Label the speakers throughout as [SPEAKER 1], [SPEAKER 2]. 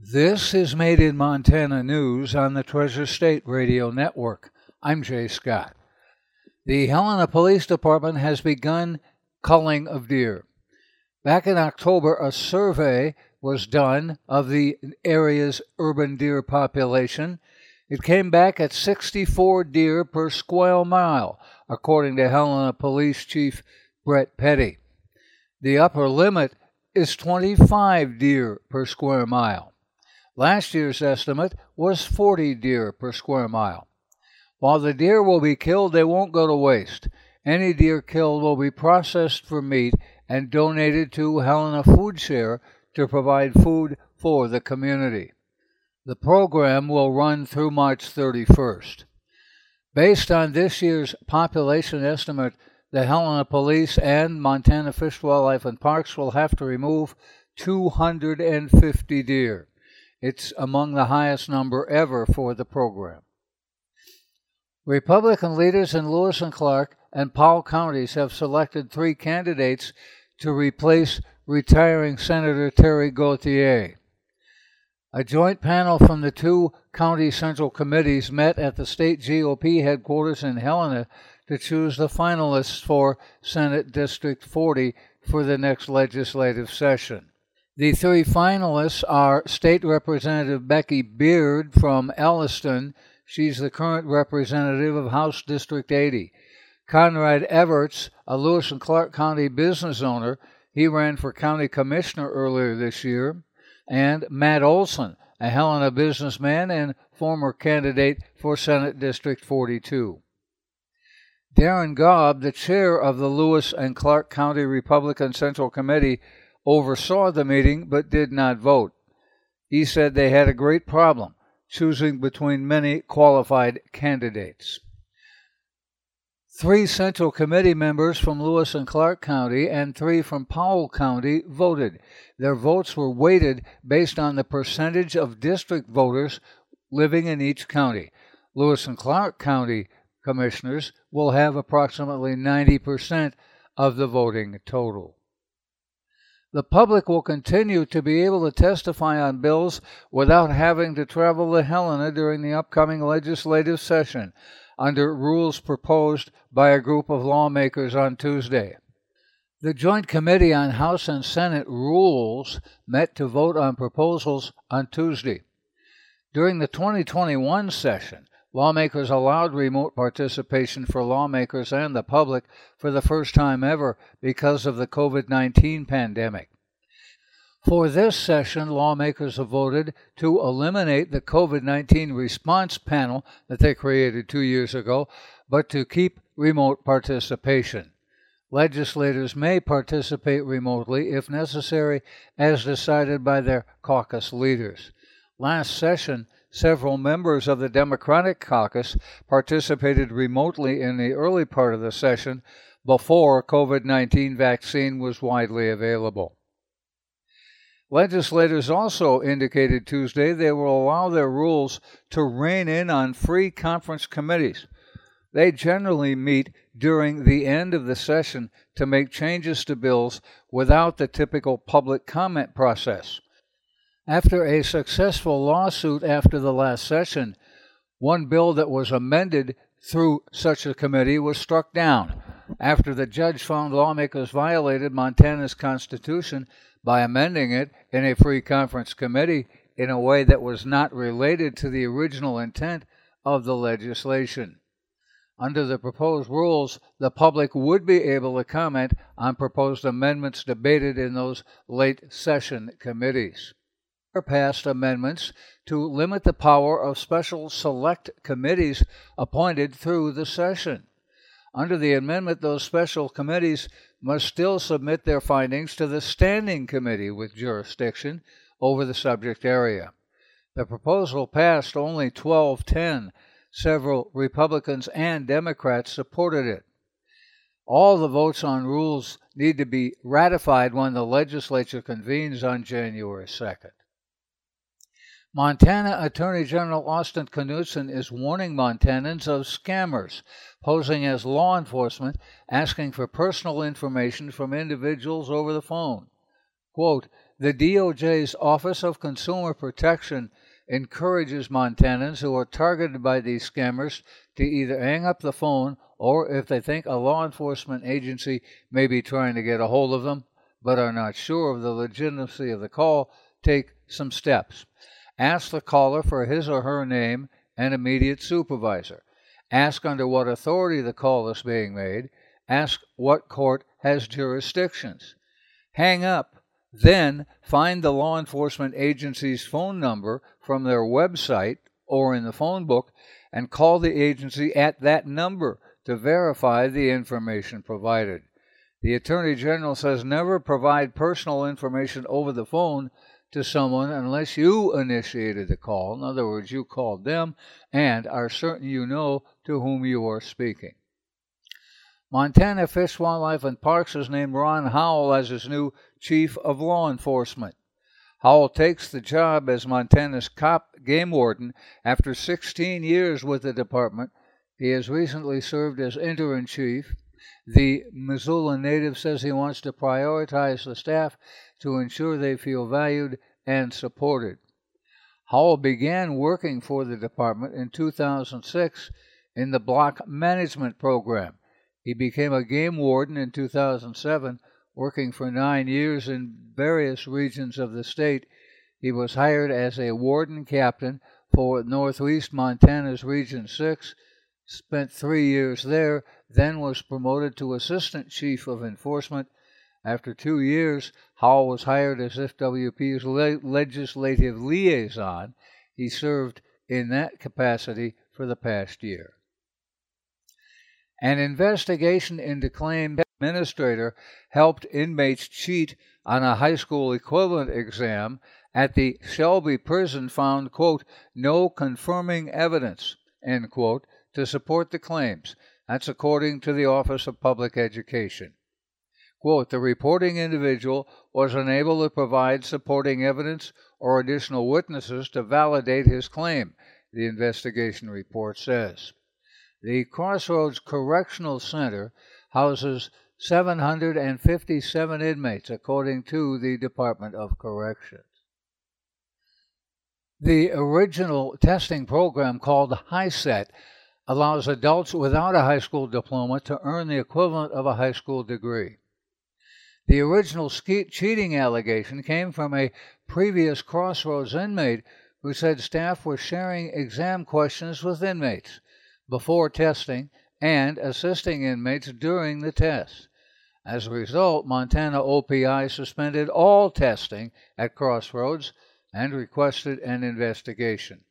[SPEAKER 1] This is Made in Montana News on the Treasure State Radio Network. I'm Jay Scott. The Helena Police Department has begun culling of deer. Back in October, a survey was done of the area's urban deer population. It came back at 64 deer per square mile, according to Helena Police Chief Brett Petty. The upper limit is 25 deer per square mile. Last year's estimate was 40 deer per square mile. While the deer will be killed, they won't go to waste. Any deer killed will be processed for meat and donated to Helena Food Share to provide food for the community. The program will run through March 31st. Based on this year's population estimate, the Helena Police and Montana Fish, Wildlife, and Parks will have to remove 250 deer. It's among the highest number ever for the program. Republican leaders in Lewis and Clark and Powell counties have selected three candidates to replace retiring Senator Terry Gauthier. A joint panel from the two county central committees met at the state GOP headquarters in Helena to choose the finalists for Senate District 40 for the next legislative session. The three finalists are State Representative Becky Beard from Elliston. She's the current representative of House District 80. Conrad Everts, a Lewis and Clark County business owner, he ran for county commissioner earlier this year. And Matt Olson, a Helena businessman and former candidate for Senate District 42. Darren Gobb, the chair of the Lewis and Clark County Republican Central Committee, oversaw the meeting but did not vote. He said they had a great problem choosing between many qualified candidates. Three Central Committee members from Lewis and Clark County and three from Powell County voted. Their votes were weighted based on the percentage of district voters living in each county. Lewis and Clark County commissioners will have approximately 90% of the voting total. The public will continue to be able to testify on bills without having to travel to Helena during the upcoming legislative session under rules proposed by a group of lawmakers on Tuesday. The Joint Committee on House and Senate Rules met to vote on proposals on Tuesday. During the 2021 session, lawmakers allowed remote participation for lawmakers and the public for the first time ever because of the COVID 19 pandemic. For this session, lawmakers have voted to eliminate the COVID 19 response panel that they created two years ago, but to keep remote participation. Legislators may participate remotely if necessary, as decided by their caucus leaders. Last session, several members of the Democratic caucus participated remotely in the early part of the session before COVID 19 vaccine was widely available. Legislators also indicated Tuesday they will allow their rules to rein in on free conference committees. They generally meet during the end of the session to make changes to bills without the typical public comment process. After a successful lawsuit after the last session, one bill that was amended through such a committee was struck down after the judge found lawmakers violated Montana's Constitution by amending it in a free conference committee in a way that was not related to the original intent of the legislation. Under the proposed rules, the public would be able to comment on proposed amendments debated in those late session committees. Passed amendments to limit the power of special select committees appointed through the session. Under the amendment, those special committees must still submit their findings to the Standing Committee with jurisdiction over the subject area. The proposal passed only 12 10. Several Republicans and Democrats supported it. All the votes on rules need to be ratified when the legislature convenes on January 2nd. Montana Attorney General Austin Knudsen is warning Montanans of scammers posing as law enforcement asking for personal information from individuals over the phone. Quote, the DOJ's Office of Consumer Protection encourages Montanans who are targeted by these scammers to either hang up the phone or if they think a law enforcement agency may be trying to get a hold of them but are not sure of the legitimacy of the call, take some steps. Ask the caller for his or her name and immediate supervisor. Ask under what authority the call is being made. Ask what court has jurisdictions. Hang up. Then find the law enforcement agency's phone number from their website or in the phone book and call the agency at that number to verify the information provided. The Attorney General says never provide personal information over the phone to someone unless you initiated the call. In other words, you called them and are certain you know to whom you are speaking. Montana Fish, Wildlife, and Parks has named Ron Howell as his new chief of law enforcement. Howell takes the job as Montana's cop game warden after 16 years with the department. He has recently served as interim chief the Missoula native says he wants to prioritize the staff to ensure they feel valued and supported. Howell began working for the department in 2006 in the block management program. He became a game warden in 2007, working for nine years in various regions of the state. He was hired as a warden captain for Northeast Montana's Region 6, spent three years there, then was promoted to Assistant Chief of Enforcement. After two years, Howell was hired as FWP's le- legislative liaison. He served in that capacity for the past year. An investigation into claimed administrator helped inmates cheat on a high school equivalent exam at the Shelby prison found, quote, no confirming evidence, end quote, to support the claims. That's according to the Office of Public Education. Quote, the reporting individual was unable to provide supporting evidence or additional witnesses to validate his claim, the investigation report says. The Crossroads Correctional Center houses 757 inmates, according to the Department of Corrections. The original testing program called HiSET allows adults without a high school diploma to earn the equivalent of a high school degree. The original cheating allegation came from a previous Crossroads inmate who said staff were sharing exam questions with inmates before testing and assisting inmates during the test. As a result, Montana OPI suspended all testing at Crossroads and requested an investigation.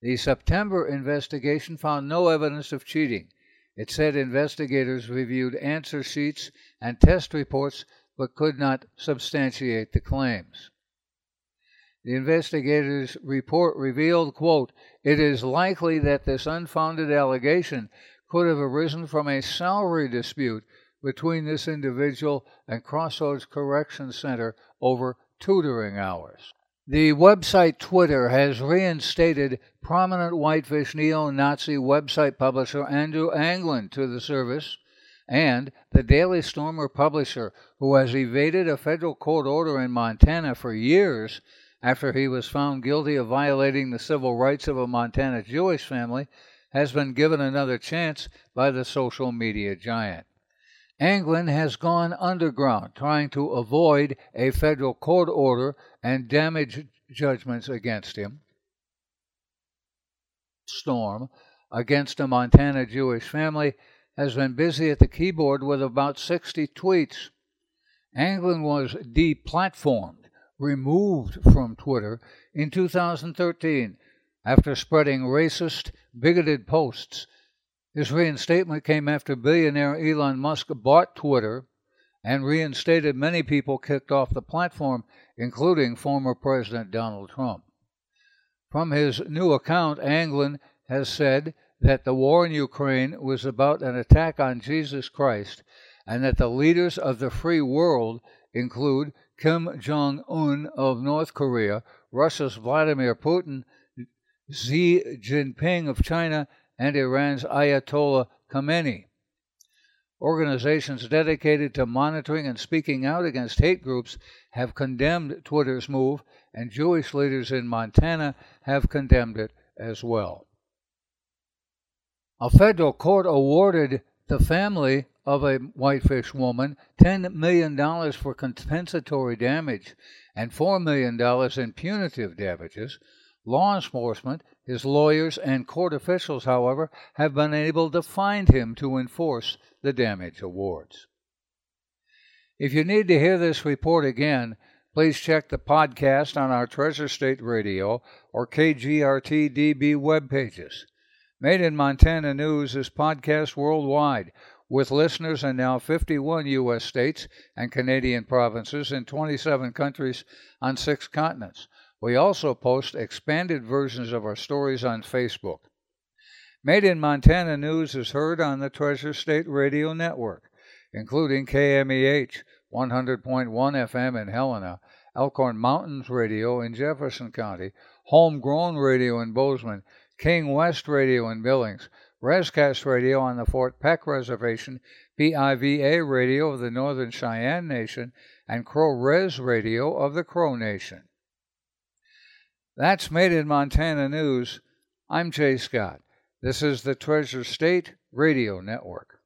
[SPEAKER 1] The September investigation found no evidence of cheating. It said investigators reviewed answer sheets and test reports but could not substantiate the claims. The investigators' report revealed, quote, it is likely that this unfounded allegation could have arisen from a salary dispute between this individual and Crossroads Correction Center over tutoring hours. The website Twitter has reinstated prominent whitefish neo Nazi website publisher Andrew Anglin to the service, and the Daily Stormer publisher, who has evaded a federal court order in Montana for years after he was found guilty of violating the civil rights of a Montana Jewish family, has been given another chance by the social media giant. Anglin has gone underground, trying to avoid a federal court order and damage judgments against him. Storm, against a Montana Jewish family, has been busy at the keyboard with about 60 tweets. Anglin was deplatformed, removed from Twitter in 2013 after spreading racist, bigoted posts his reinstatement came after billionaire Elon Musk bought Twitter and reinstated many people kicked off the platform, including former President Donald Trump. From his new account, Anglin has said that the war in Ukraine was about an attack on Jesus Christ and that the leaders of the free world include Kim Jong un of North Korea, Russia's Vladimir Putin, Xi Jinping of China, and Iran's Ayatollah Khamenei. Organizations dedicated to monitoring and speaking out against hate groups have condemned Twitter's move, and Jewish leaders in Montana have condemned it as well. A federal court awarded the family of a whitefish woman $10 million for compensatory damage and $4 million in punitive damages. Law enforcement, his lawyers, and court officials, however, have been able to find him to enforce the damage awards. If you need to hear this report again, please check the podcast on our Treasure State Radio or KGRT DB web pages. Made in Montana News is podcast worldwide with listeners in now 51 U.S. states and Canadian provinces in 27 countries on six continents. We also post expanded versions of our stories on Facebook. Made in Montana News is heard on the Treasure State Radio Network, including KMEH 100.1 FM in Helena, Elkhorn Mountains Radio in Jefferson County, Homegrown Radio in Bozeman, King West Radio in Billings, Rescast Radio on the Fort Peck Reservation, PIVA Radio of the Northern Cheyenne Nation, and Crow Res Radio of the Crow Nation. That's Made in Montana News. I'm Jay Scott. This is the Treasure State Radio Network.